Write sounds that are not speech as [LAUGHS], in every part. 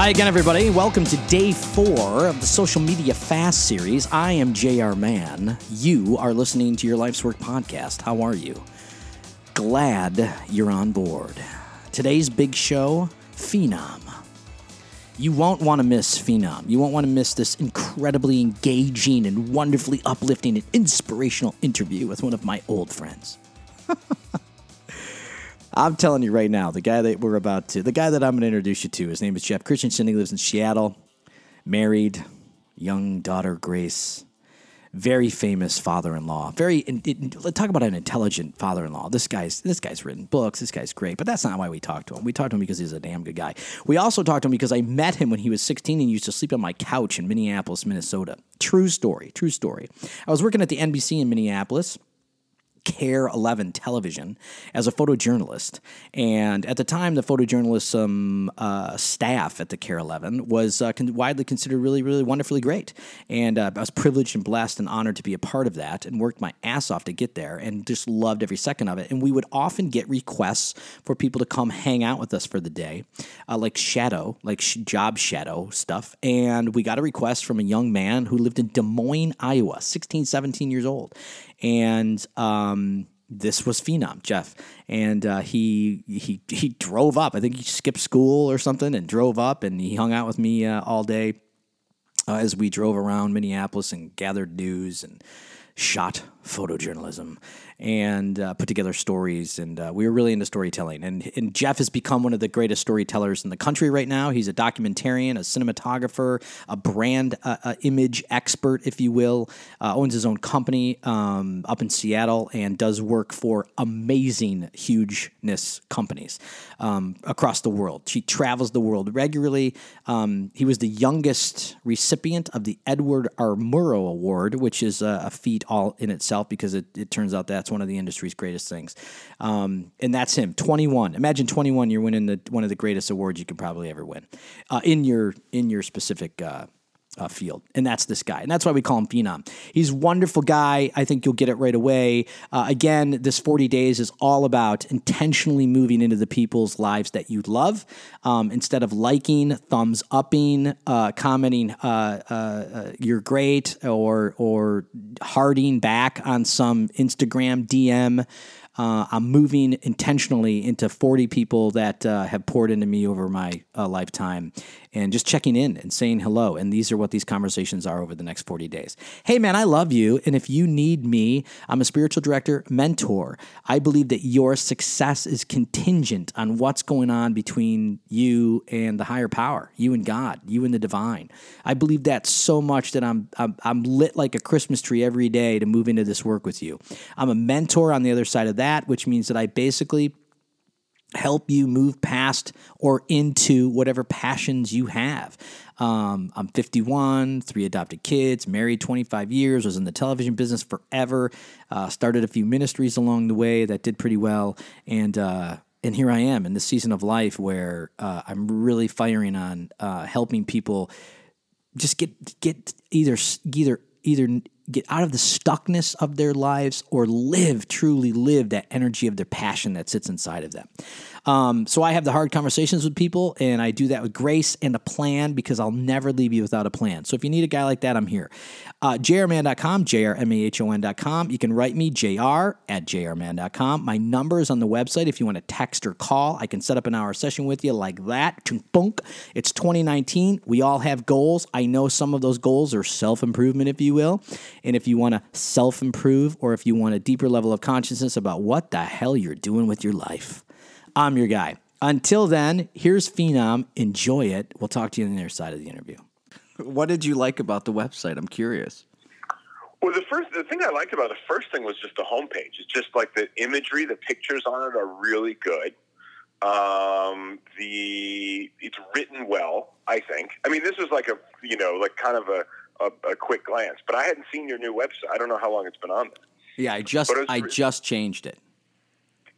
Hi again, everybody. Welcome to day four of the Social Media Fast series. I am JR Mahon. You are listening to your Life's Work podcast. How are you? Glad you're on board. Today's big show Phenom. You won't want to miss Phenom. You won't want to miss this incredibly engaging and wonderfully uplifting and inspirational interview with one of my old friends. [LAUGHS] I'm telling you right now, the guy that we're about to, the guy that I'm going to introduce you to, his name is Jeff Christensen. He lives in Seattle, married, young daughter Grace, very famous father-in-law. Very, in, talk about an intelligent father-in-law. This guy's this guy's written books. This guy's great, but that's not why we talked to him. We talked to him because he's a damn good guy. We also talked to him because I met him when he was 16 and used to sleep on my couch in Minneapolis, Minnesota. True story. True story. I was working at the NBC in Minneapolis KARE 11 television as a photojournalist. And at the time, the photojournalism uh, staff at the KARE 11 was uh, con- widely considered really, really wonderfully great. And uh, I was privileged and blessed and honored to be a part of that and worked my ass off to get there and just loved every second of it. And we would often get requests for people to come hang out with us for the day, uh, like shadow, like sh- job shadow stuff. And we got a request from a young man who lived in Des Moines, Iowa, 16, 17 years old and um, this was Phenom Jeff, and uh, he he he drove up. I think he skipped school or something and drove up, and he hung out with me uh, all day uh, as we drove around Minneapolis and gathered news and shot photojournalism and uh, put together stories. And uh, we were really into storytelling. And, and Jeff has become one of the greatest storytellers in the country right now. He's a documentarian, a cinematographer, a brand uh, uh image expert, if you will. Uh, owns his own company um, up in Seattle and does work for amazing hugeness companies um, across the world. She travels the world regularly. Um, he was the youngest recipient of the Edward R. Murrow Award, which is a, a feat all in itself because it, it turns out that's one of the industry's greatest things. Um, and that's him, 21. Imagine 21, you're winning the, one of the greatest awards you could probably ever win uh, in your in your specific uh, uh, field, and that's this guy, and that's why we call him Phenom. He's a wonderful guy. I think you'll get it right away. Uh, again, this 40 days is all about intentionally moving into the people's lives that you love, um, instead of liking, thumbs upping, uh, commenting uh, uh, uh, "you're great" or or hearting back on some Instagram DM. Uh, I'm moving intentionally into 40 people that uh, have poured into me over my uh, lifetime and just checking in and saying hello. And these are what these conversations are over the next 40 days. Hey, man, I love you. And if you need me, I'm a spiritual director, mentor. I believe that your success is contingent on what's going on between you and the higher power, you and God, you and the divine. I believe that so much that I'm, I'm, I'm lit like a Christmas tree every day to move into this work with you. I'm a mentor on the other side of that, which means that I basically help you move past or into whatever passions you have. Um, I'm 51, three adopted kids, married 25 years, was in the television business forever, uh, started a few ministries along the way that did pretty well, and uh, and here I am in this season of life where uh, I'm really firing on uh, helping people just get get either either either get out of the stuckness of their lives or live truly live that energy of their passion that sits inside of them um, so I have the hard conversations with people, and I do that with grace and a plan because I'll never leave you without a plan. So if you need a guy like that, I'm here. Uh, jrman.com, jrmahon.com. You can write me, jr at jrmahon.com. My number is on the website if you want to text or call. I can set up an hour session with you like that. It's 2019. We all have goals. I know some of those goals are self improvement, if you will. And if you want to self improve or if you want a deeper level of consciousness about what the hell you're doing with your life, I'm your guy. Until then, here's Phenom. Enjoy it. We'll talk to you on the other side of the interview. What did you like about the website? I'm curious. Well, the first the thing I liked about the first thing was just the homepage. It's just like the imagery, the pictures on it are really good. Um, the it's written well, I think. I mean, this is like a you know like kind of a, a, a quick glance, but I hadn't seen your new website. I don't know how long it's been on there. Yeah, I just I just changed it.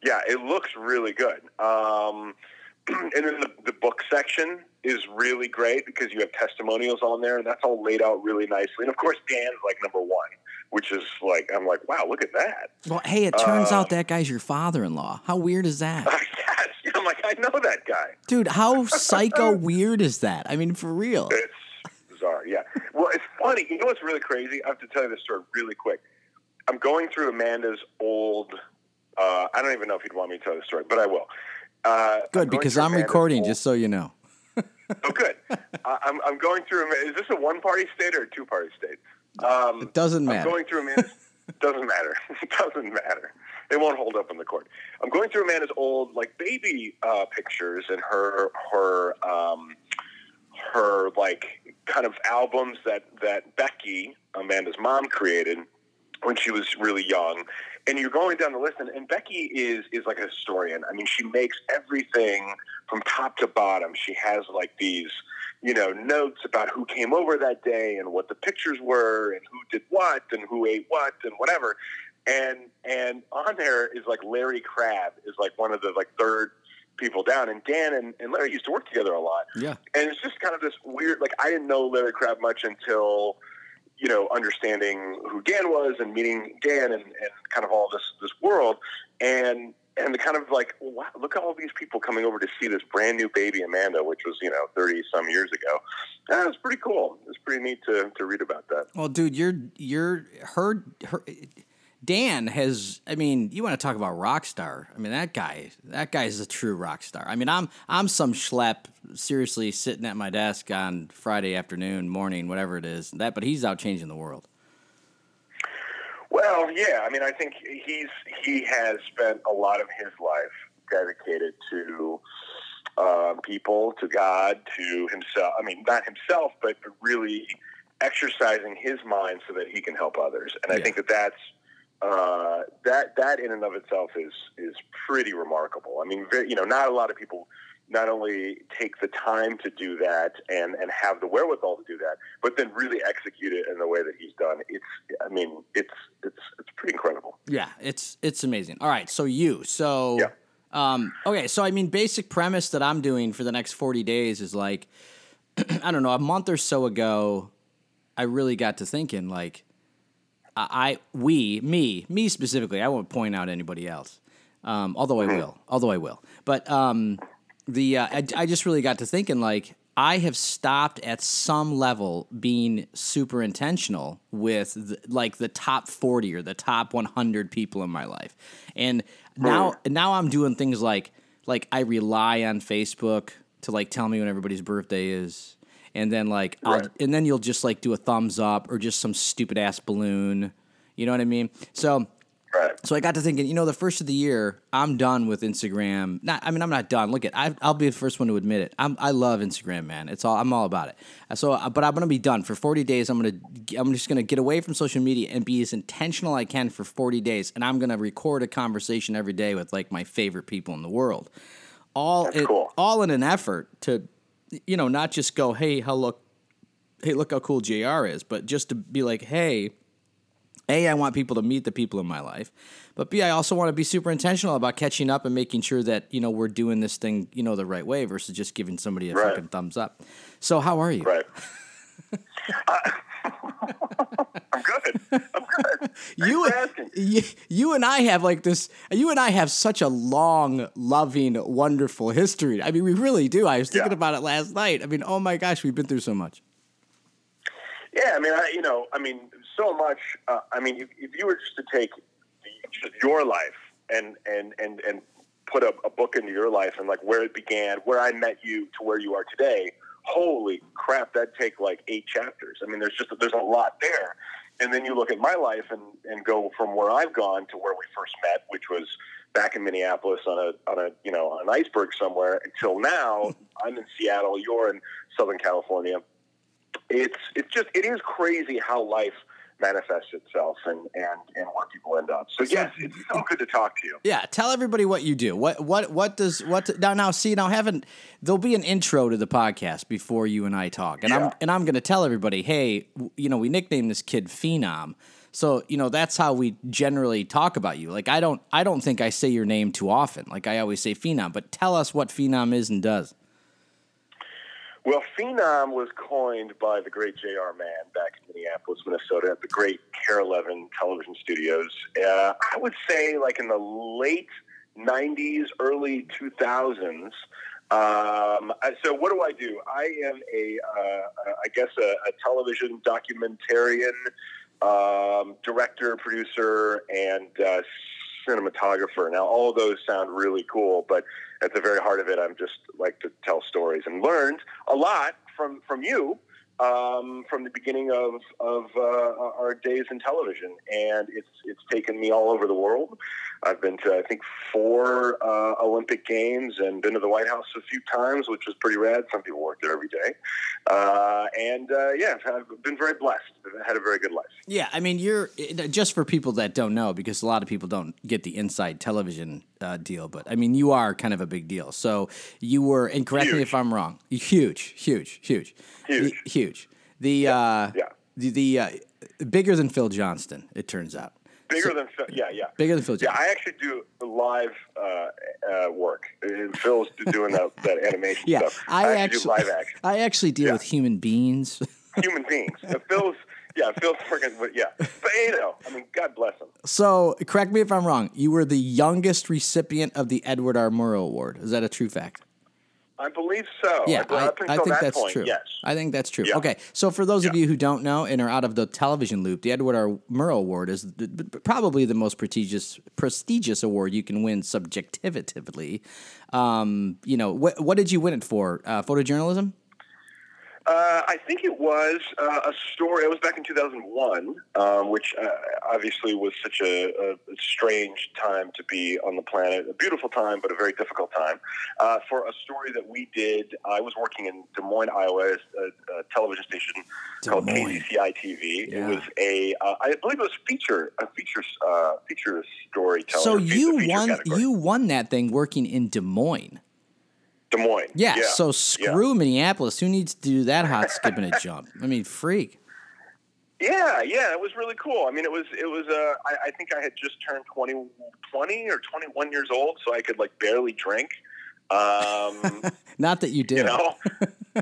Yeah, it looks really good. Um, [CLEARS THROAT] and then the, the book section is really great because you have testimonials on there, and that's all laid out really nicely. And of course, Dan's like number one, which is like I'm like, wow, look at that. Well, hey, it turns uh, out that guy's your father-in-law. How weird is that? [LAUGHS] yes, I'm like, I know that guy. Dude, how [LAUGHS] psycho weird is that? I mean, for real. It's bizarre, yeah. Well, it's funny. You know what's really crazy? I have to tell you this story really quick. I'm going through Amanda's old. Uh, I don't even know if you'd want me to tell the story, but I will. Uh, Good, because I'm recording, just so you know. Oh, good. [LAUGHS] I, I'm, I'm going through. Is this a one party state or a two party state? Um, It doesn't matter. I'm going through Amanda's. [LAUGHS] [LAUGHS] doesn't matter. It doesn't matter. They won't hold up in the court. I'm going through Amanda's old like baby uh, pictures and her her um, her like kind of albums that that Becky Amanda's mom created when she was really young. And you're going down the list, and, and Becky is is like a historian. I mean, she makes everything from top to bottom. She has like these, you know, notes about who came over that day and what the pictures were and who did what and who ate what and whatever. And and on there is like Larry Crabb is like one of the like third people down. And Dan and, and Larry used to work together a lot. Yeah. And it's just kind of this weird like I didn't know Larry Crabb much until you know, understanding who Dan was and meeting Dan and, and kind of all this this world and and the kind of like wow, look at all these people coming over to see this brand new baby Amanda, which was you know thirty some years ago. That was pretty cool. It's pretty neat to, to read about that. Well, dude, you're you're her her. Dan has. I mean, you want to talk about rock star? I mean, that guy. That guy is a true rock star. I mean, I'm I'm some schlep, seriously sitting at my desk on Friday afternoon, morning, whatever it is. That, but he's out changing the world. Well, yeah. I mean, I think he's he has spent a lot of his life dedicated to um, people, to God, to himself. I mean, not himself, but really exercising his mind so that he can help others. And I think that that's uh, that that in and of itself is is pretty remarkable. I mean, very, you know, not a lot of people not only take the time to do that and and have the wherewithal to do that, but then really execute it in the way that he's done. It's, I mean, it's it's it's pretty incredible. Yeah, it's it's amazing. All right, so you so Yeah. um okay, so I mean basic premise that I'm doing for the next 40 days is like [CLEARS THROAT] I don't know, a month or so ago I really got to thinking like I, I we me me specifically, I won't point out anybody else. Um although I will. Although I will. But um the uh, I, I just really got to thinking like I have stopped at some level being super intentional with the, like the top 40 or the top 100 people in my life. And now now I'm doing things like like I rely on Facebook to like tell me when everybody's birthday is and then like I'll, Right. and then you'll just like do a thumbs up or just some stupid ass balloon. You know what I mean? So Right. so I got to thinking, you know, the first of the year, I'm done with Instagram. Not, I mean, I'm not done. Look at, I, I'll be the first one to admit it. I'm, I love Instagram, man. It's all, I'm all about it. So, uh, but I'm gonna be done for 40 days. I'm gonna, I'm just gonna get away from social media and be as intentional I can for 40 days, and I'm gonna record a conversation every day with like my favorite people in the world. All, in, cool. all in an effort to, you know, not just go, hey, how look, hey, look how cool Jr. is, but just to be like, hey. A, I want people to meet the people in my life, but B, I also want to be super intentional about catching up and making sure that you know we're doing this thing you know the right way versus just giving somebody a Right. fucking thumbs up. So how are you? Right. [LAUGHS] I'm good. I'm good. You, you, you and I have like this. You and I have such a long, loving, wonderful history. I mean, we really do. I was thinking Yeah. about it last night. I mean, oh my gosh, we've been through so much. Yeah, I mean, I, you know, I mean, so much. Uh, I mean, if, if you were just to take just your life and and and and put a, a book into your life and like where it began, where I met you to where you are today, holy crap, that'd take like eight chapters. I mean, there's just there's a lot there. And then you look at my life and, and go from where I've gone to where we first met, which was back in Minneapolis on a on a you know on an iceberg somewhere, until now [LAUGHS] I'm in Seattle, you're in Southern California it's it's just it is crazy how life manifests itself and and and where people end up. So yes, it's so good to talk to you. Yeah, tell everybody what you do. What what what does what now now see now haven't there'll be an intro to the podcast before you and I talk. And I'm and I'm going to tell everybody, "Hey, you know, we nicknamed this kid Phenom." So, you know, that's how we generally talk about you. Like I don't I don't think I say your name too often. Like I always say Phenom, but tell us what Phenom is and does. Well, Phenom was coined by the great J.R. Mahon back in Minneapolis, Minnesota, at the great KARE 11 television studios. Uh, I would say, like in the late '90s, early 2000s. Um, so what do I do? I am a, uh, I guess, a, a television documentarian, um, director, producer, and uh, cinematographer. Now, all those sound really cool, but at the very heart of it, I'm just like to tell stories and learned a lot from from you um, from the beginning of of uh, our days in television, and it's it's taken me all over the world. I've been to I think four uh, Olympic games and been to the White House a few times, which was pretty rad. Some people work there every day, uh, and uh, yeah, I've been very blessed. I've had a very good life. Yeah, I mean, you're just for people that don't know, because a lot of people don't get the inside television uh, deal. But I mean, you are kind of a big deal. So you were, and correct huge. me if I'm wrong. Huge, huge, huge, huge, huge. The yeah, uh, yeah. the, the uh, bigger than Phil Johnston. It turns out. Bigger so, than Phil, yeah, yeah. Bigger than Phil Johnston. Yeah, I actually do live uh, uh, work. And Phil's doing that, that animation yeah, stuff. I, I actually, do live action. I actually deal yeah. with human beings. [LAUGHS] human beings. Phil's yeah, Phil's working, but yeah, but you know, I mean, God bless him. So, correct me if I'm wrong. You were the youngest recipient of the Edward R. Murrow Award. Is that a true fact? I believe so. Yeah, I, I think that's point, true. Yes. I think that's true. Yeah. Okay, so for those yeah. of you who don't know and are out of the television loop, the Edward R. Murrow Award is the, probably the most prestigious prestigious award you can win subjectively. Um, you know, what what did you win it for? Uh, photojournalism. Uh, I think it was uh, a story. It was back in 2001, um, which uh, obviously was such a, a, strange time to be on the planet. A beautiful time, but a very difficult time. Uh, for a story that we did, I was working in Des Moines, Iowa, a, a television station Des called Moines. KCCI TV. Yeah. It was a, uh, I believe it was feature, a feature, uh, feature storytelling. So you won category. you won that thing working in Des Moines. Des Moines. Yeah. yeah. So yeah. screw Minneapolis. Who needs to do that hot [LAUGHS] skip and a jump? I mean, freak. Yeah, yeah, it was really cool. I mean, it was it was. Uh, I, I think I had just turned 20, 20 or twenty one years old, so I could like barely drink. Um, [LAUGHS] Not that you did. you know,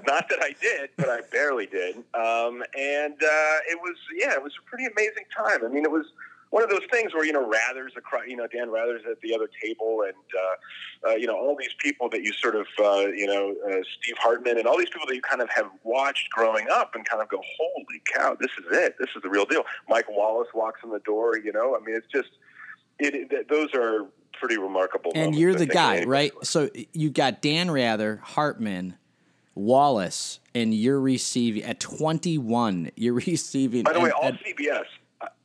not that I did, but I barely did. Um, and uh, it was yeah, it was a pretty amazing time. I mean, it was one of those things where you know Rather's across, you know Dan Rather's at the other table, and uh, uh, you know all these people that you sort of uh, you know uh, Steve Hartman and all these people that you kind of have watched growing up, and kind of go, holy cow, this is it, this is the real deal. Mike Wallace walks in the door, you know, I mean, it's just it. it those are pretty remarkable. And you're the guy, right? So you've got Dan Rather, Hartman, Wallace, and you're receiving at 21. You're [LAUGHS] receiving. By the way, all CBS.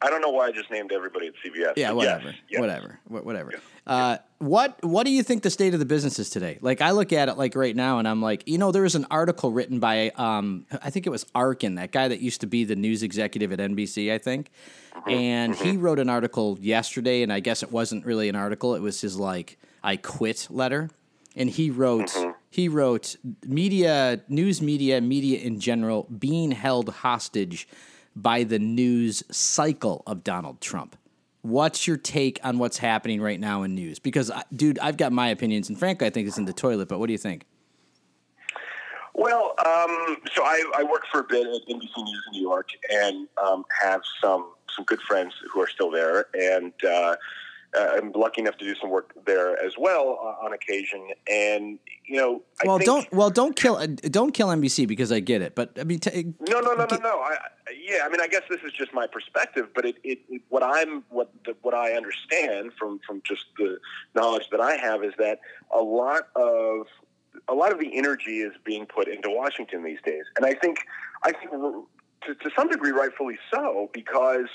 I- don't know why I just named everybody at CBS. yeah, whatever, yes, yes. whatever, whatever. Uh, what What do you think the state of the business is today? Like, I look at it like right now, and I'm like, you know, there was an article written by, um, I think it was Arkin, that guy that used to be the news executive at NBC, I think, Mm-hmm. and he wrote an article yesterday, and I guess it wasn't really an article; it was his like I quit letter, and he wrote Mm-hmm. he wrote media, news media, media in general being held hostage by the news cycle of Donald Trump. What's your take on what's happening right now in news? Because, dude, I've got my opinions, and frankly, I think it's in the toilet. But what do you think? Well, um, so I, I worked for a bit at NBC News in New York, and um, have some some good friends who are still there, and uh, I'm lucky enough to do some work there as well uh, on occasion. And you know, I well, think, don't well don't kill uh, don't kill NBC because I get it. But I mean, t- No, no, no, no, no. I, I- yeah, I mean, I guess this is just my perspective, but it, it, it what I'm what the, what I understand from from just the knowledge that I have is that a lot of a lot of the energy is being put into Washington these days, and I think I think to, to some degree, rightfully so, because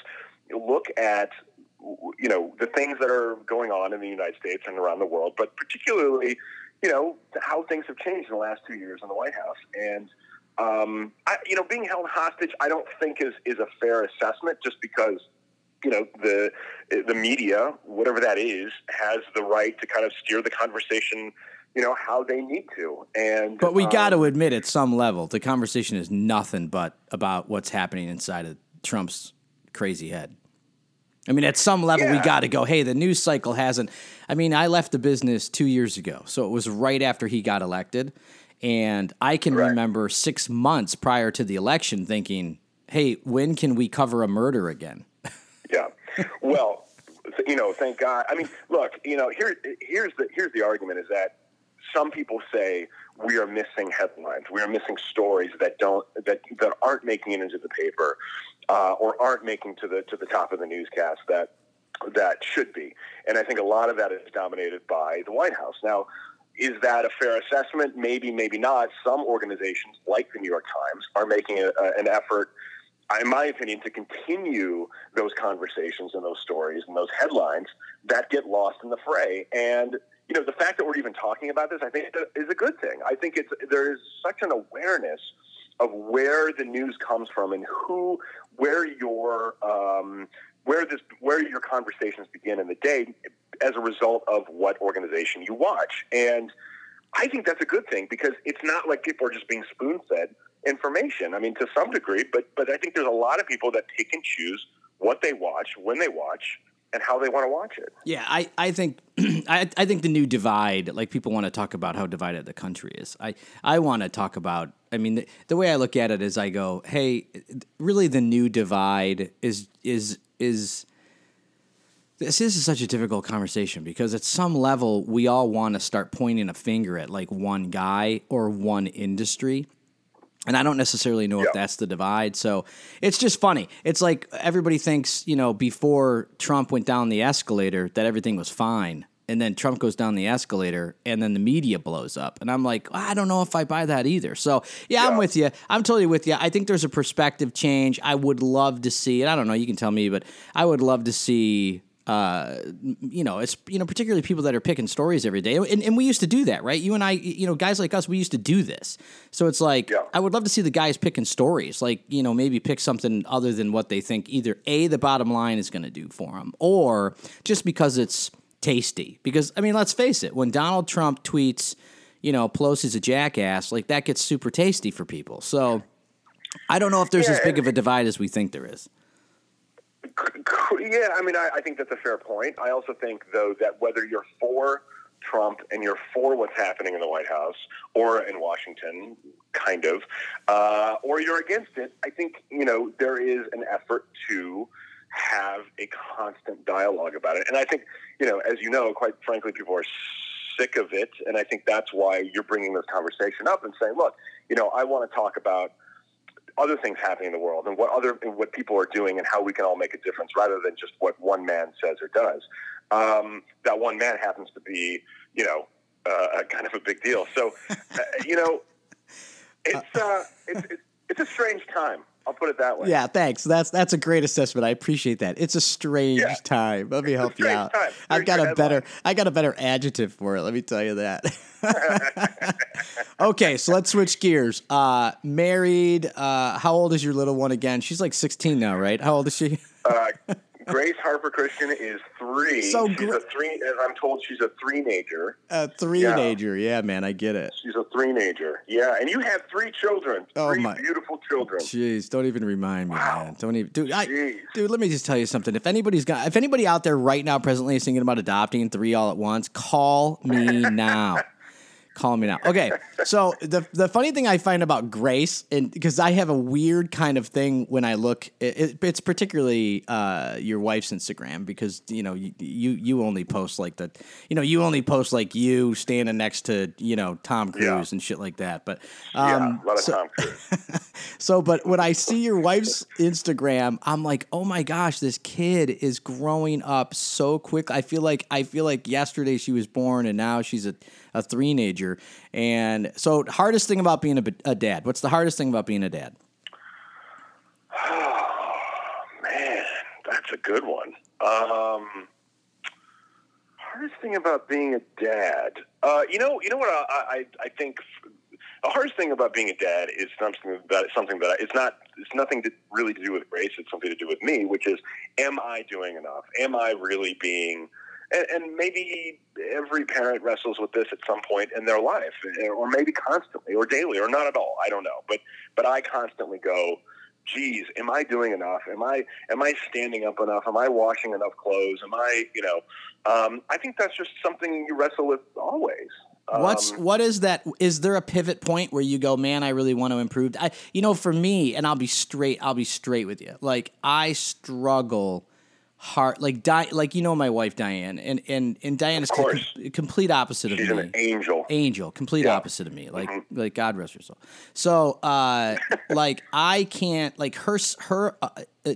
look at you know the things that are going on in the United States and around the world, but particularly you know how things have changed in the last two years in the White House and. Um, I, you know, being held hostage, I don't think is is a fair assessment. Just because, you know, the the media, whatever that is, has the right to kind of steer the conversation, you know, how they need to. And but we um, got to admit, at some level, the conversation is nothing but about what's happening inside of Trump's crazy head. I mean, at some level, we got to go. Hey, the news cycle hasn't. I mean, I left the business two years ago, so it was right after he got elected, and I can Right. remember six months prior to the election thinking, "Hey, when can we cover a murder again?" Yeah. Well, you know, thank God. I mean, look, you know, here here's the here's the argument is that some people say we are missing headlines, we are missing stories that don't that that aren't making it into the paper uh, or aren't making to the to the top of the newscast that that should be. And I think a lot of that is dominated by the White House. Now, is that a fair assessment? Maybe, maybe not. Some organizations, like the New York Times, are making a, a, an effort, in my opinion, to continue those conversations and those stories and those headlines that get lost in the fray. And you know, the fact that we're even talking about this, I think, is a good thing. I think it's there is such an awareness of where the news comes from and who, where your um, where this where your conversations begin in the day as a result of what organization you watch. And I think that's a good thing because it's not like people are just being spoon fed information. I mean, to some degree, but but I think there's a lot of people that pick and choose what they watch, when they watch, and how they want to watch it. Yeah, I, I think [CLEARS THROAT] I, I think the new divide, like people want to talk about how divided the country is. I, I want to talk about I mean the, the way I look at it is I go, hey, really the new divide is is is this is such a difficult conversation because at some level we all want to start pointing a finger at like one guy or one industry and I don't necessarily know if that's the divide. So it's just funny. It's like everybody thinks, you know, before Trump went down the escalator that everything was fine. And then Trump goes down the escalator and then the media blows up. And I'm like, I don't know if I buy that either. So, yeah, yeah. I'm with you. I'm totally with you. I think there's a perspective change. I would love to see, and I don't know, you can tell me, but I would love to see uh, you know, it's you know particularly people that are picking stories every day, and, and we used to do that, right? You and I, you know, guys like us, we used to do this. So it's like yeah. I would love to see the guys picking stories, like you know, maybe pick something other than what they think either a the bottom line is going to do for them, or just because it's tasty. Because I mean, let's face it, when Donald Trump tweets, you know, Pelosi's a jackass, like that gets super tasty for people. So I don't know if there's yeah, as big of a divide as we think there is. Yeah, I mean, I, I think that's a fair point. I also think, though, that whether you're for Trump and you're for what's happening in the White House or in Washington, kind of, uh, or you're against it, I think, you know, there is an effort to have a constant dialogue about it. And I think, you know, as you know, quite frankly, people are sick of it. And I think that's why you're bringing this conversation up and saying, look, you know, I want to talk about other things happening in the world and what other what people are doing and how we can all make a difference rather than just what one man says or does. Um, that one man happens to be, you know, uh, kind of a big deal. So, [LAUGHS] uh, you know, it's, uh, it's, it's it's a strange time. I'll put it that way. Yeah, thanks. That's that's a great assessment. I appreciate that. It's a strange yeah. time. Let me help you out. I've got a better I got a better adjective for it. Let me tell you that. [LAUGHS] okay, so let's switch gears. Uh, married. Uh, how old is your little one again? She's like 16 now, right? How old is she? uh, Grace Harper Christian is three. So she's a three. As I'm told, she's a three-nager. A three-nager, yeah. yeah. man, I get it. She's a three-nager, yeah. And you have three children, oh three my. beautiful children. Jeez, don't even remind me, wow. man. Don't even, dude. I, dude, let me just tell you something. If anybody's got, if anybody out there right now, presently is thinking about adopting three all at once, call me [LAUGHS] now. Call me now. Okay, so the the funny thing I find about Grace, and because I have a weird kind of thing when I look, it, it's particularly uh, your wife's Instagram because you know you, you you only post like the, you know you only post like you standing next to you know Tom Cruise yeah. and shit like that. But um, yeah, a lot of so, Tom Cruise. [LAUGHS] so, but when I see your wife's Instagram, I'm like, oh my gosh, this kid is growing up so quick. I feel like I feel like yesterday she was born and now she's a a three-nager. And so, hardest thing about being a, a dad. What's the hardest thing about being a dad? [SIGHS] Man, that's a good one. Um, hardest thing about being a dad. Uh, you know, you know what I, I, I think. The hardest thing about being a dad is something that something that I, it's not. It's nothing to really to do with race. It's something to do with me, which is, am I doing enough? Am I really being and, and maybe every parent wrestles with this at some point in their life, or maybe constantly, or daily, or not at all. I don't know, but but I constantly go, geez, am I doing enough? Am I am I standing up enough? Am I washing enough clothes? Am I, you know? Um, I think that's just something you wrestle with always. What's um, what is that? Is there a pivot point where you go, man? I really want to improve. I, you know, for me, and I'll be straight. I'll be straight with you. Like I struggle heart like Di- like you know my wife Diane and and and Diane is com- complete opposite She's of me an angel. angel, complete Yeah. opposite of me. Like Mm-hmm. like God rest her soul. So uh [LAUGHS] like I can't like her her uh, uh,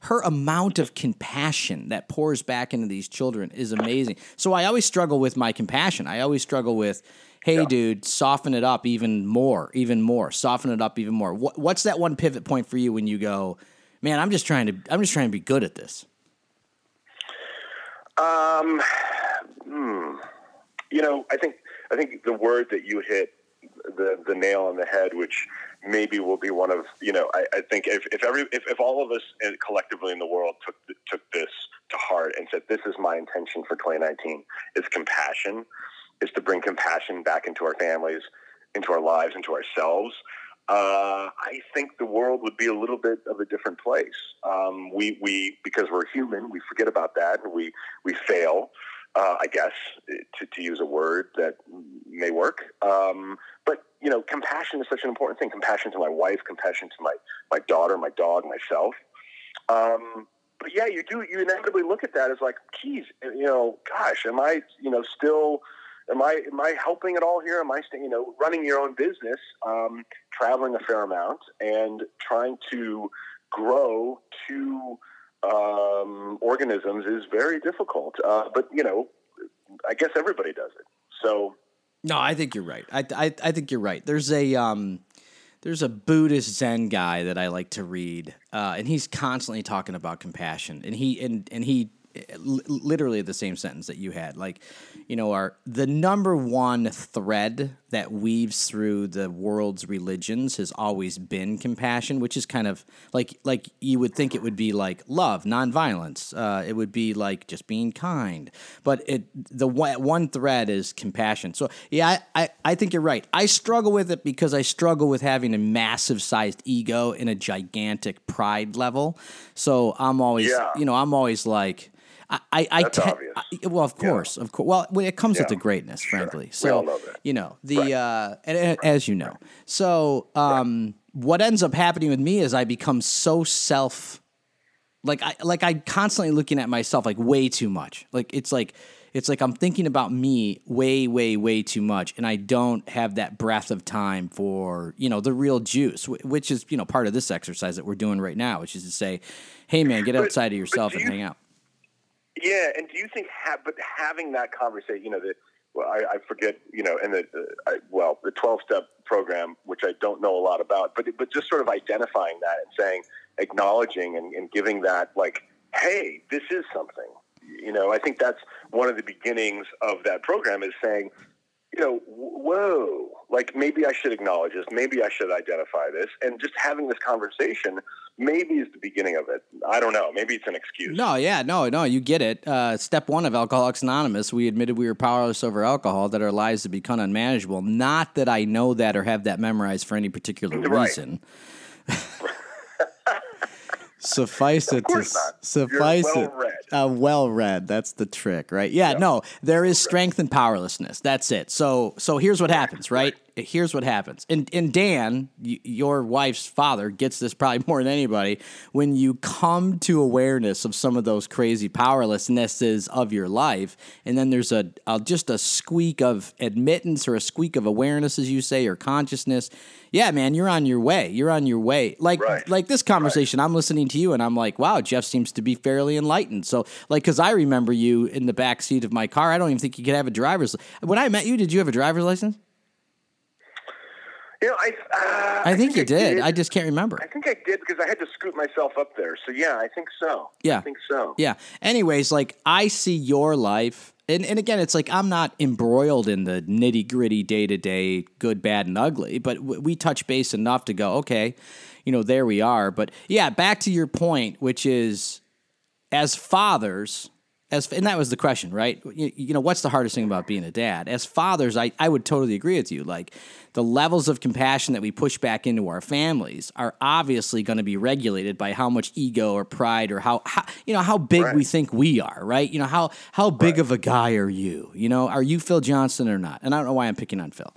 her amount of compassion that pours back into these children is amazing. So I always struggle with my compassion. I always struggle with Hey, dude, soften it up even more, even more. Soften it up even more. What, what's that one pivot point for you when you go, man? I'm just trying to, I'm just trying to be good at this. Um, hmm. You know, I think I think the word that you hit the the nail on the head, which maybe will be one of you know, I, I think if, if every if, if all of us uh, collectively in the world took took this to heart and said, "This is my intention for 2019," is compassion, is to bring compassion back into our families, into our lives, into ourselves. Uh, I think the world would be a little bit of a different place. Um, we, we, because we're human, we forget about that and we, we fail, uh, I guess, to, to use a word that may work. Um, but, you know, compassion is such an important thing. Compassion to my wife, compassion to my, my daughter, my dog, myself. Um, but yeah, you do, you inevitably look at that as like, geez, you know, gosh, am I, you know, still, am I am I helping at all here? Am I you know running your own business, um, traveling a fair amount, and trying to grow two um, organisms is very difficult. Uh, but you know, I guess everybody does it. So No, I think you're right. I, I, I think you're right. There's a um, there's a Buddhist Zen guy that I like to read, uh, and he's constantly talking about compassion, and he and and he literally the same sentence that you had, like, you know, our the number one thread that weaves through the world's religions has always been compassion, which is kind of like like you would think it would be like love, nonviolence. Uh, it would be like just being kind, but it the one, thread is compassion. So yeah, I, I I think you're right. I struggle with it because I struggle with having a massive sized ego and a gigantic pride level. So I'm always Yeah. you know I'm always like. I, I, I te- I- well, of course, of course. Well, well, it comes with Yeah. the greatness, Sure. frankly. We So, all know that. you know, the Right. uh, and, and- as you know, so um, what ends up happening with me is I become so self, like I like I constantly looking at myself like way too much. Like it's like it's like I'm thinking about me way, way, way too much, and I don't have that breath of time for you know the real juice, which is you know part of this exercise that we're doing right now, which is to say, hey man, get But- outside of yourself and you- hang out. Yeah, and do you think, ha- but having that conversation, you know, the well, I, I forget, you know, and the uh, I, well, the twelve step program, which I don't know a lot about, but but just sort of identifying that and saying, acknowledging and, and giving that, like, hey, this is something. You know, I think that's one of the beginnings of that program is saying, you know, whoa, like maybe I should acknowledge this, maybe I should identify this, and just having this conversation maybe is the beginning of it. I don't know. Maybe it's an excuse. No, yeah, no, no, you get it. Uh, step one of Alcoholics Anonymous, we admitted we were powerless over alcohol, that our lives had become unmanageable. Not that I know that or have that memorized for any particular Right. reason. Suffice it to course not. You're suffice it well-read. uh, well read. That's the trick right? Yeah, no there is strength and powerlessness. That's it. So so here's what happens right here's what happens. And and dan y- your wife's father gets this probably [LAUGHS] more than anybody. When you come to awareness of some of those crazy powerlessnesses of your life and then there's a, a just a squeak of admittance or a squeak of awareness as you say or consciousness yeah man you're on your way. You're on your way. Like Right. like this conversation i'm listening to you and i'm like wow jeff seems to be fairly enlightened. So like because i remember you in the back seat of my car. I don't even think you could have a driver's when i met you did you have a driver's license You know, I uh, i, think, you I did. i just can't remember I think I did because I had to scoot myself up there. So yeah, I think so. Yeah. I think so. Yeah. Anyways, like I see your life, and, and again, it's like I'm not embroiled in the nitty gritty day to day, good, bad, and ugly, but w- we touch base enough to go, okay, you know, there we are. But yeah, back to your point, which is as fathers, as and that was the question, right? You, you know, what's the hardest thing about being a dad? As fathers, I, I would totally agree with you. Like the levels of compassion that we push back into our families are obviously going to be regulated by how much ego or pride or how, how you know how big we think we are, right? You know how how big of a guy are you? You know, are you Phil Johnston or not? And I don't know why I'm picking on Phil.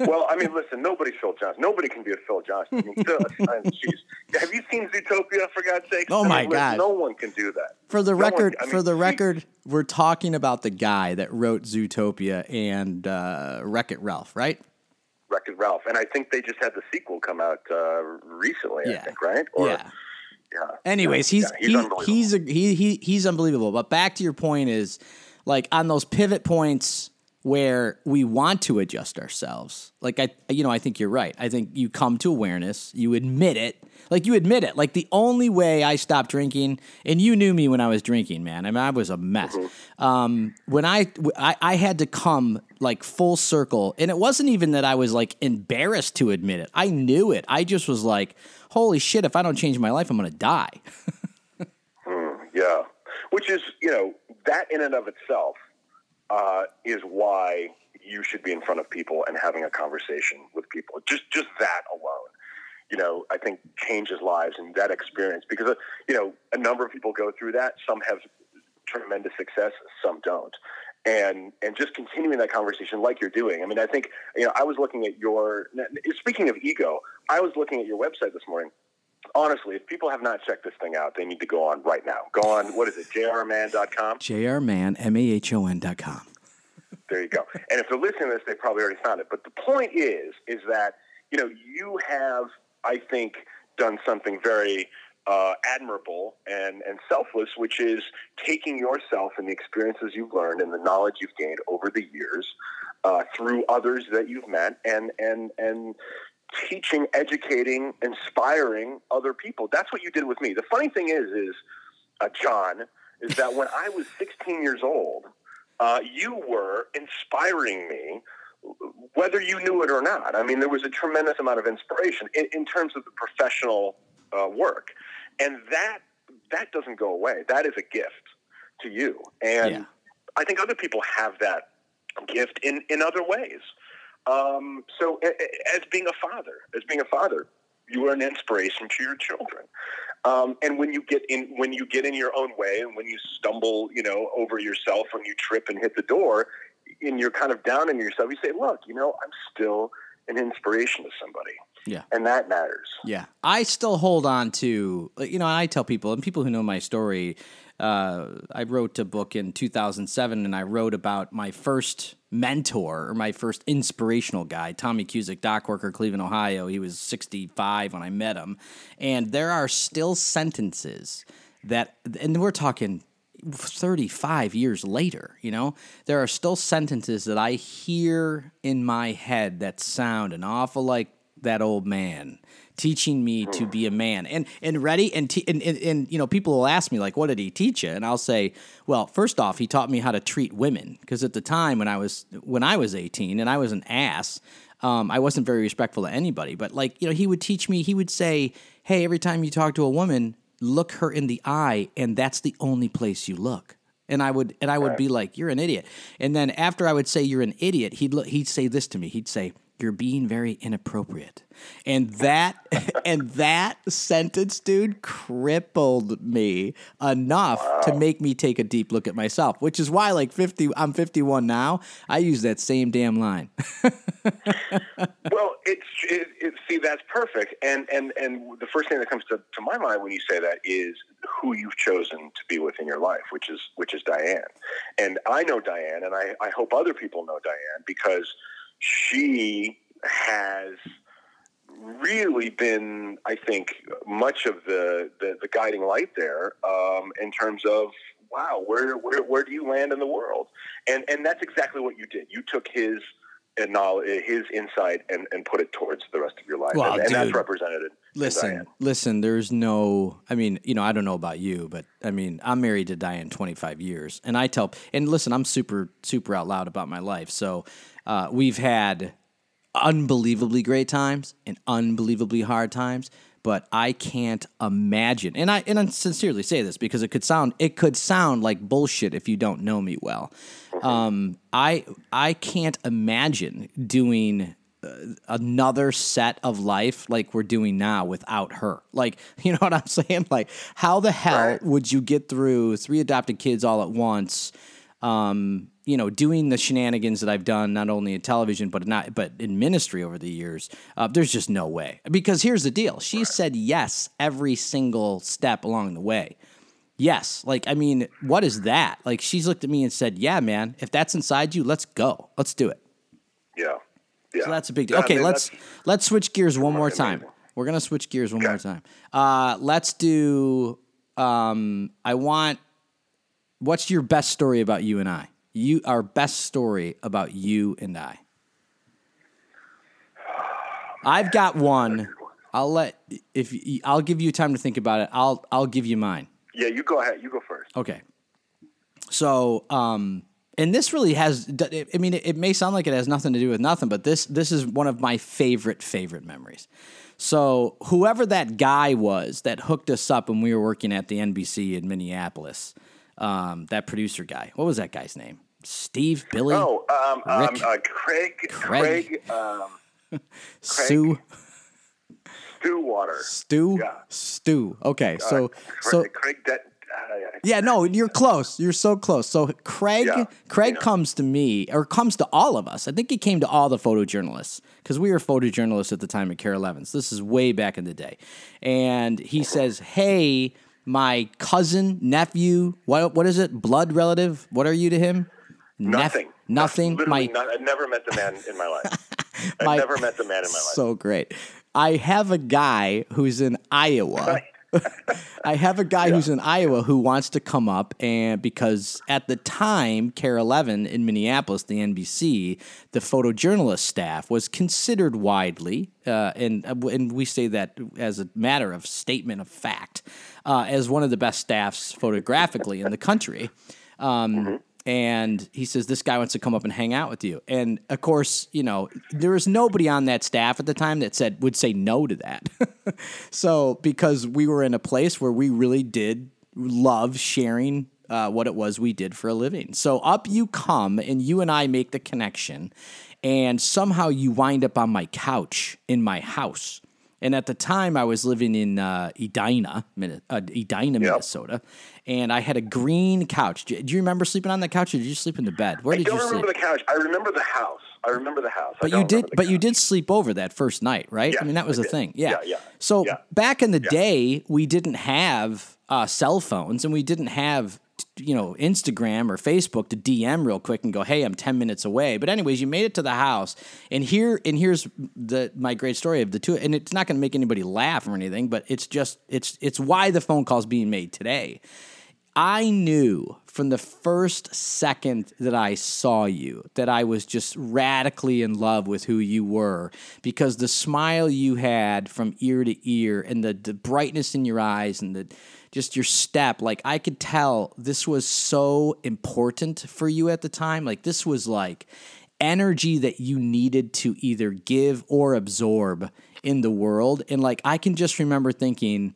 Well, I mean, listen, nobody's Phil Johnston. Nobody can be a Phil Johnston. I mean. [LAUGHS] Have you seen Zootopia? For God's sake! Oh I my mean, God! No one can do that. For the No one- record, I mean, for the he- record, we're talking about the guy that wrote Zootopia and uh, Wreck It Ralph, right? Wreck-It Ralph, and I think they just had the sequel come out uh, recently. I think, right? Or, yeah. yeah. Anyways, Yeah, he's yeah, he's unbelievable. he's a, he, he he's unbelievable. But back to your point is like on those pivot points where we want to adjust ourselves. Like I you know, I think you're right. I think you come to awareness, you admit it. Like you admit it. Like the only way I stopped drinking, and you knew me when I was drinking, man. I mean, I was a mess. Um, when I, I I had to come like full circle, and it wasn't even that I was like embarrassed to admit it. I knew it. I just was like, holy shit! If I don't change my life, I'm gonna die. [LAUGHS] Yeah, which is you know that in and of itself uh, is why you should be in front of people and having a conversation with people. Just just that alone, you know, I think changes lives and that experience because uh, you know a number of people go through that. Some have tremendous success, some don't. And and just continuing that conversation like you're doing. I mean, I think you know. I was looking at your. Speaking of ego, I was looking at your website this morning honestly, if people have not checked this thing out, they need to go on right now. Go on, what is it, jrmahon.com? jrmahon, M-A-H-O-N dot com. There you go. And if they're listening to this, they probably already found it. But the point is, is that, you know, you have, I think, done something very uh, admirable and, and selfless, which is taking yourself and the experiences you've learned and the knowledge you've gained over the years uh, through others that you've met and, and, and teaching, educating, inspiring other people. That's what you did with me. The funny thing is, is uh, John, is that when I was 16 years old, uh, you were inspiring me, whether you knew it or not. I mean, there was a tremendous amount of inspiration in, in terms of the professional uh, work, and that that doesn't go away. That is a gift to you, and Yeah. I think other people have that gift in in other ways. Um, so, as being a father, as being a father, you are an inspiration to your children. Um, and when you get in, when you get in your own way, and when you stumble, you know, over yourself, when you trip and hit the door, and you're kind of down in yourself, you say, "Look, you know, I'm still an inspiration to somebody." Yeah. and that matters. Yeah, I still hold on to you know. I tell people and people who know my story. Uh, I wrote a book in 2007, and I wrote about my first mentor or my first inspirational guy, Tommy Cusick, dock worker, Cleveland, Ohio. He was 65 when I met him, and there are still sentences that, and we're talking 35 years later, you know, there are still sentences that I hear in my head that sound an awful like that old man teaching me to be a man. And and ready and, te- and, and and you know people will ask me like what did he teach you? And I'll say well first off he taught me how to treat women. Because at the time when I was when I was 18 and I was an ass um, I wasn't very respectful to anybody. But like you know he would teach me he would say hey every time you talk to a woman look her in the eye and that's the only place you look. And I would and I would be like, "You're an idiot." And then after I would say, "You're an idiot," he'd look, he'd say this to me. He'd say, "You're being very inappropriate," and that [LAUGHS] and that sentence, dude, crippled me enough to make me take a deep look at myself. Which is why, like fifty, I'm 51 now. I use that same damn line. [LAUGHS] well, it's it, it, see that's perfect, and and and the first thing that comes to, to my mind when you say that is who you've chosen to be with in your life, which is which is Diane, and I know Diane, and I I hope other people know Diane because she has really been, I think, much of the the, the guiding light there um, in terms of wow, where where where do you land in the world? And and that's exactly what you did. You took his and knowledge, his insight, and, and put it towards the rest of your life, Well, and, and that's represented. Listen, listen, there's no, I mean, you know, I don't know about you, but I mean, I'm married to Diane 25 years. And I tell, and listen, I'm super, super out loud about my life. So uh, we've had unbelievably great times and unbelievably hard times. But I can't imagine, and I and I sincerely say this because it could sound it could sound like bullshit if you don't know me well. Um, I I can't imagine doing another set of life like we're doing now without her. Like, [LAUGHS] you know what I'm saying? Like, how the hell Right. would you get through three adopted kids all at once? Um, you know, doing the shenanigans that I've done, not only in television but not but in ministry over the years, uh, there's just no way. Because here's the deal: she said yes every single step along the way. Yes, like I mean, what is that? Like she's looked at me and said, "Yeah, man, if that's inside you, let's go, let's do it." Yeah. Yeah. So that's a big deal. Yeah, I Okay, mean, let's let's switch gears one more time. We're gonna switch gears one Okay. more time. Uh, let's do. Um, I want. What's your best story about you and I? You our best story about you and I. I've got one. I'll let if I'll give you time to think about it. I'll I'll give you mine. Yeah, you go ahead. You go first. Okay. So, um, and this really has. I mean, it, may sound like it has nothing to do with nothing, but this this is one of my favorite favorite memories. So, whoever that guy was that hooked us up when we were working at the NBC in Minneapolis, um, that producer guy. What was that guy's name? Steve, Billy, Oh, um, um, Rick. uh, Craig, Craig. Craig, um, [LAUGHS] Sue, Stillwater. Stu, Yeah. Stu. Okay, so Uh, Craig, so Craig De- uh, Yeah, no, you're close. You're so close. So Craig, Yeah, Craig yeah. comes to me, or comes to all of us. I think he came to all the photojournalists because we were photojournalists at the time at KARE 11s. This is way back in the day, and he says, "Hey, my cousin, nephew, what what is it? Blood relative? What are you to him? Nothing. nothing. My not, I've never met the man in my life. [LAUGHS] I've My- never met the man in my life. so great. I have a guy who's in Iowa. I have a guy who's in Iowa who wants to come up and because at the time, KARE 11 in Minneapolis, the NBC, the photojournalist staff was considered widely, uh, and and we say that as a matter of statement of fact, uh, as one of the best staffs photographically in the country. Um, and he says this guy wants to come up and hang out with you. And of course you know there was nobody on that staff at the time that said would say no to that. [LAUGHS] So because we were in a place where we really did love sharing uh, what it was we did for a living. So up you come and you and i make the connection and somehow you wind up on my couch in my house. And at the time, I was living in uh, Edina, uh, Edina, Minnesota, and I had a green couch. Do you remember sleeping on that couch, or did you sleep in the bed? Where I don't you sleep? remember the couch. I remember the house. I remember the house. But you did, the but you did sleep over that first night, right? I mean, that was I a did. thing. Yeah. Yeah, yeah, So yeah. back in the day, we didn't have uh, cell phones, and we didn't have you know Instagram or Facebook to DM real quick and go, "Hey, I'm ten minutes away." But anyways, you made it to the house, and here and here's the my great story of the two. And it's not going to make anybody laugh or anything, but it's just it's it's why the phone call's being made today. I knew from the first second that I saw you that I was just radically in love with who you were because the smile you had from ear to ear and the, the brightness in your eyes and the just your step like I could tell this was so important for you at the time. Like this was like energy that you needed to either give or absorb in the world. And like I can just remember thinking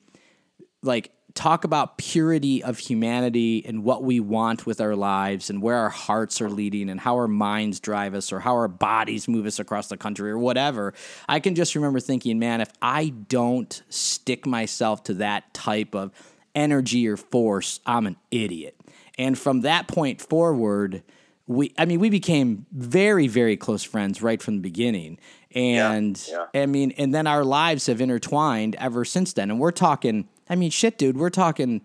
like talk about purity of humanity and what we want with our lives and where our hearts are leading and how our minds drive us or how our bodies move us across the country or whatever. I can just remember thinking, man, if I don't stick myself to that type of energy or force, I'm an idiot. And from that point forward, we I mean we became very very close friends right from the beginning. And yeah. I mean, and then our lives have intertwined ever since then. And we're talking, I mean, shit, dude, we're talking,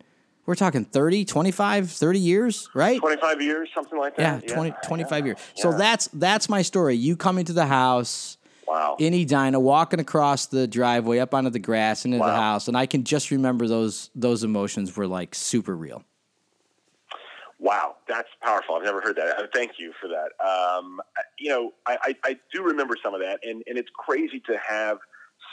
we're talking 30, 25, 30 years, right? 25 years, something like Yeah, that. 20, 25 years. So that's, that's my story. You coming to the house Wow. in Edina, walking across the driveway up onto the grass into the house. And I can just remember those, those emotions were like super real. Wow, that's powerful. I've never heard that. Uh, Thank you for that. Um, you know, I, I, I do remember some of that, and, and it's crazy to have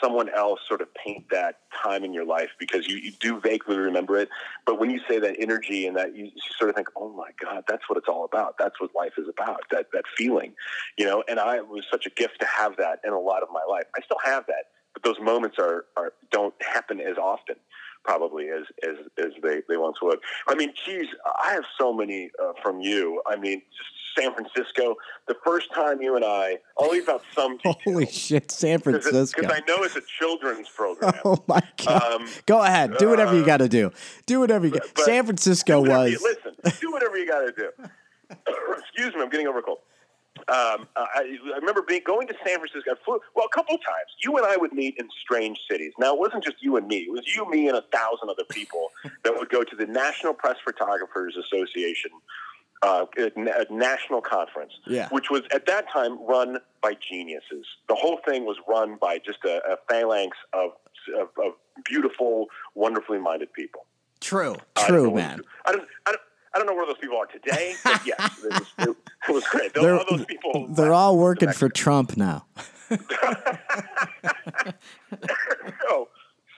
someone else sort of paint that time in your life because you, you do vaguely remember it. But when you say that energy and that, you, sort of think, oh my God, that's what it's all about. That's what life is about, that, that feeling, you know, and I was such a gift to have that in a lot of my life. I still have that, but those moments are, are don't happen as often probably as as, as they, they once would. I mean, geez, I have so many uh, from you. I mean, San Francisco. The first time you and I, I'll leave out some [LAUGHS] details. Holy shit, San Francisco. Because I know it's a children's program. [LAUGHS] Oh my god! Um, Go ahead, do whatever you uh, got to do. Do whatever you got. but San Francisco was. you- listen, do whatever you got to do. [COUGHS] excuse me, I'm getting over a cold. Um, I, I remember being going to San Francisco. I flew, well, a couple times. You and I would meet in strange cities. Now, it wasn't just you and me. It was you, me, and a thousand other people [LAUGHS] that would go to the National Press Photographers Association uh, national conference, Yeah. which was at that time run by geniuses. The whole thing was run by just a, a phalanx of, of, of beautiful, wonderfully minded people. True. I True, know man. I don't, I don't, I don't know where those people are today, but yes, [LAUGHS] it was, it, it was great. Those, They're, all those people. they're all working for Trump now. [LAUGHS] so,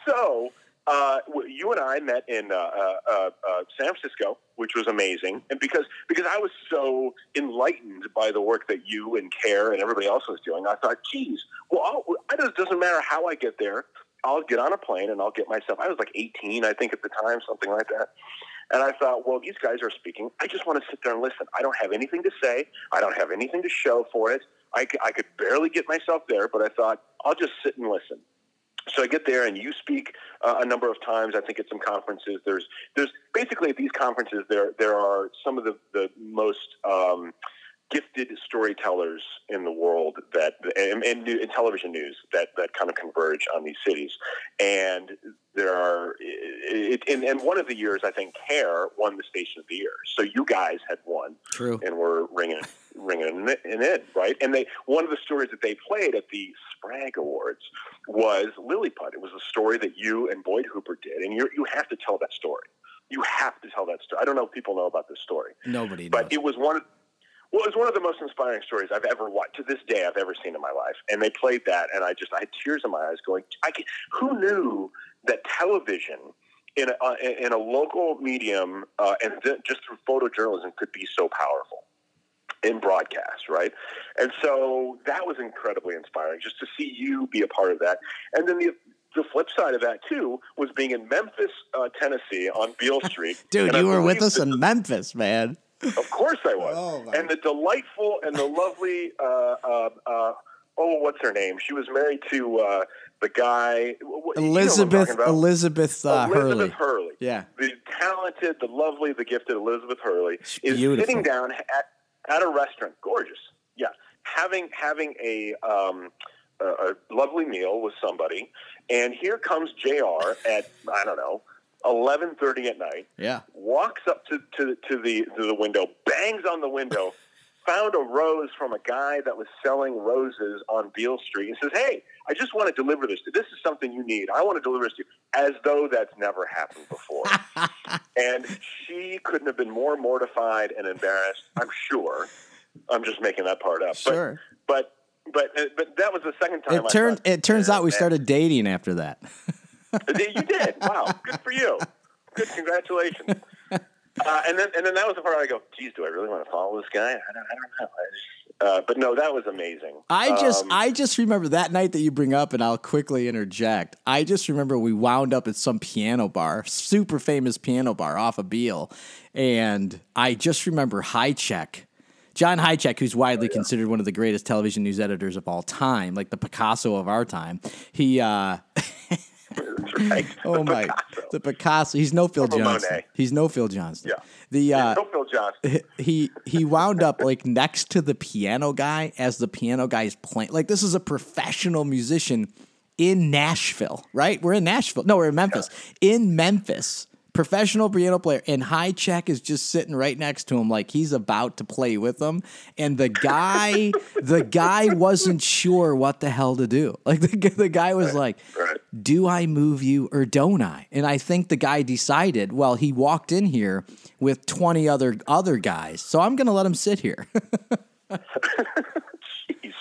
so uh, you and I met in uh, uh, uh, uh, San Francisco, which was amazing, and because because I was so enlightened by the work that you and KARE and everybody else was doing, I thought, geez, well, I'll, it does- doesn't matter how I get there. I'll get on a plane and I'll get myself. I was like 18, I think, at the time, something like that. And I thought, well, these guys are speaking. I just want to sit there and listen. I don't have anything to say. I don't have anything to show for it. I could barely get myself there, but I thought, I'll just sit and listen. So I get there, and you speak uh, a number of times. I think at some conferences, there's there's basically at these conferences there there are some of the the most um, gifted storytellers in the world that and, and, and television news that that kind of converge on these cities. And there are it, and, and one of the years I think KARE won the Station of the Year. So you guys had won True. and were ringing ringing it in, it, right? And they one of the stories that they played at the Sprague Awards was Lilliput. It was a story that you and Boyd Huppert did, and you you have to tell that story. You have to tell that story. I don't know if people know about this story, Nobody knows. but it was one. Of, well, it was one of the most inspiring stories I've ever watched to this day I've ever seen in my life. And they played that, and I just I had tears in my eyes, going, I can, who knew that television in a, uh, in a local medium uh, and th- just through photojournalism could be so powerful in broadcast, right? And so that was incredibly inspiring just to see you be a part of that. And then the the flip side of that too was being in Memphis, uh, Tennessee, on Beale [LAUGHS] Street. Dude, And I you were with us in Memphis, man. Of course I was. Oh, and the delightful and the lovely, uh, uh, uh, oh, what's her name? She was married to uh, the guy. wh- you know Elizabeth. Elizabeth uh, Elizabeth Hurley. Hurley. Yeah. The talented, the lovely, the gifted Elizabeth Hurley She's is beautiful. sitting down at, at a restaurant. Gorgeous. Yeah. Having, having a, um, a, a lovely meal with somebody. And here comes JR at, I don't know, 11.30 at night Yeah. walks up to, to, to the to the window, bangs on the window, [LAUGHS] found a rose from a guy that was selling roses on Beale Street, and says, "Hey, I just want to deliver this. to This is something you need. I want to deliver this to you." As though that's never happened before. [LAUGHS] and she couldn't have been more mortified and embarrassed. I'm sure. I'm just making that part up. Sure. But but but, but that was the second time. It I turned thought, it turns out we started dating after that. [LAUGHS] [LAUGHS] you did. Wow. Good for you. Good. Congratulations. Uh, and then, and then that was the part where I go, geez, do I really want to follow this guy? I don't, I don't know. I just, uh, but no, that was amazing. I just Um, I just remember that night that you bring up, and I'll quickly interject. I just remember we wound up at some piano bar, super famous piano bar off of Beale, and I just remember High Check. John Hychek, who's widely considered one of the greatest television news editors of all time, like the Picasso of our time, he uh, [LAUGHS] right. [LAUGHS] oh my Picasso. the Picasso. He's no Phil Johnston. He's no Phil Johnston. Yeah. The uh, no Phil Johnston. he he wound up like next to the piano guy as the piano guy's playing. Like this is a professional musician in Nashville, right? We're in Nashville. No, we're in Memphis. In Memphis, professional piano player, and High Check is just sitting right next to him, like he's about to play with him. And the guy, [LAUGHS] the guy wasn't sure what the hell to do. [LAUGHS] Like the the guy was like, Right. do I move you or don't I? And I think the guy decided, well, he walked in here with 20 other other guys. So I'm going to let him sit here. [LAUGHS] Jeez.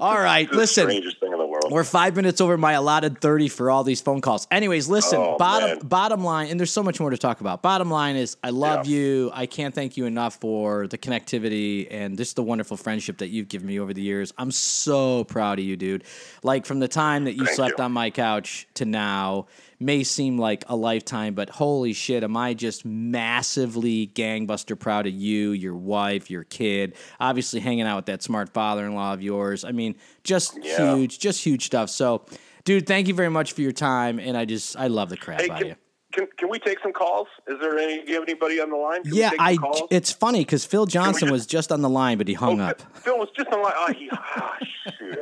All right, listen. strangest thing in the world. We're 5 minutes over my allotted 30 for all these phone calls. Anyways, listen, Oh, bottom man. bottom line and there's so much more to talk about. Bottom line is I love Yeah. you. I can't thank you enough for the connectivity and just the wonderful friendship that you've given me over the years. I'm so proud of you, dude. Like from the time that you Thank slept you. on my couch to now may seem like a lifetime, but holy shit, am I just massively gangbuster proud of you, your wife, your kid, obviously hanging out with that smart father in law of yours. I mean, just Yeah. huge, just huge stuff. So, dude, thank you very much for your time. And I just, I love the crap Hey, out of you. can, can we take some calls? Is there any? Do you have anybody on the line? Can yeah, I. It's funny because Phil Johnston just- was just on the line, but he hung Oh, up. Phil was just on the line. Oh, he, ah, shoot.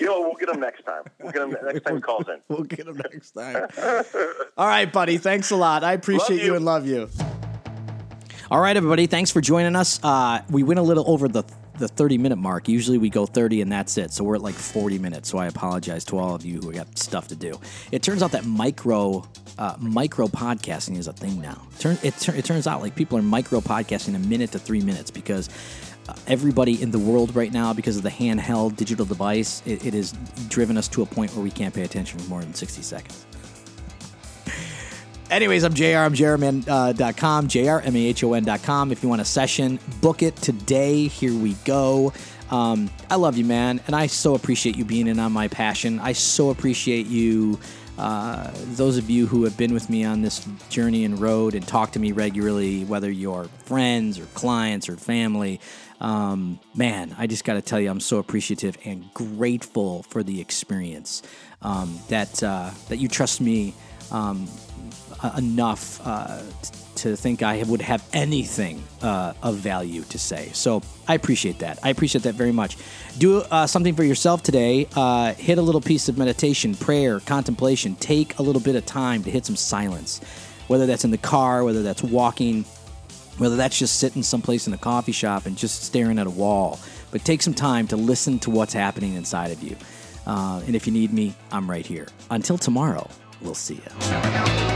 It was a- you know, we'll get him next time. We'll get him next time he calls in. [LAUGHS] We'll get him next time. All right, buddy. Thanks a lot. I appreciate you. you. and love you. All right, everybody. Thanks for joining us. Uh, we went a little over the the 30 minute mark. Usually we go 30 and that's it. So we're at like 40 minutes. So I apologize to all of you who got stuff to do. It turns out that micro uh, micro podcasting is a thing now. Turn it, it turns out like people are micro podcasting a minute to three minutes because everybody in the world right now, because of the handheld digital device, it, it has driven us to a point where we can't pay attention for more than 60 seconds. [LAUGHS] Anyways, I'm JR. I'm JRman.com, JRMAHON.com. If you want a session, book it today. Here we go. Um, I love you, man. And I so appreciate you being in on my passion. I so appreciate you, uh, those of you who have been with me on this journey and road and talk to me regularly, whether you're friends or clients or family. Um, man, I just got to tell you, I'm so appreciative and grateful for the experience um, that, uh, that you trust me. Um, uh, enough uh, to think I would have anything uh, of value to say. So I appreciate that. I appreciate that very much. Do uh, something for yourself today. Uh, hit a little piece of meditation, prayer, contemplation. Take a little bit of time to hit some silence, whether that's in the car, whether that's walking, whether that's just sitting someplace in a coffee shop and just staring at a wall. But take some time to listen to what's happening inside of you. Uh, and if you need me, I'm right here. Until tomorrow, we'll see you.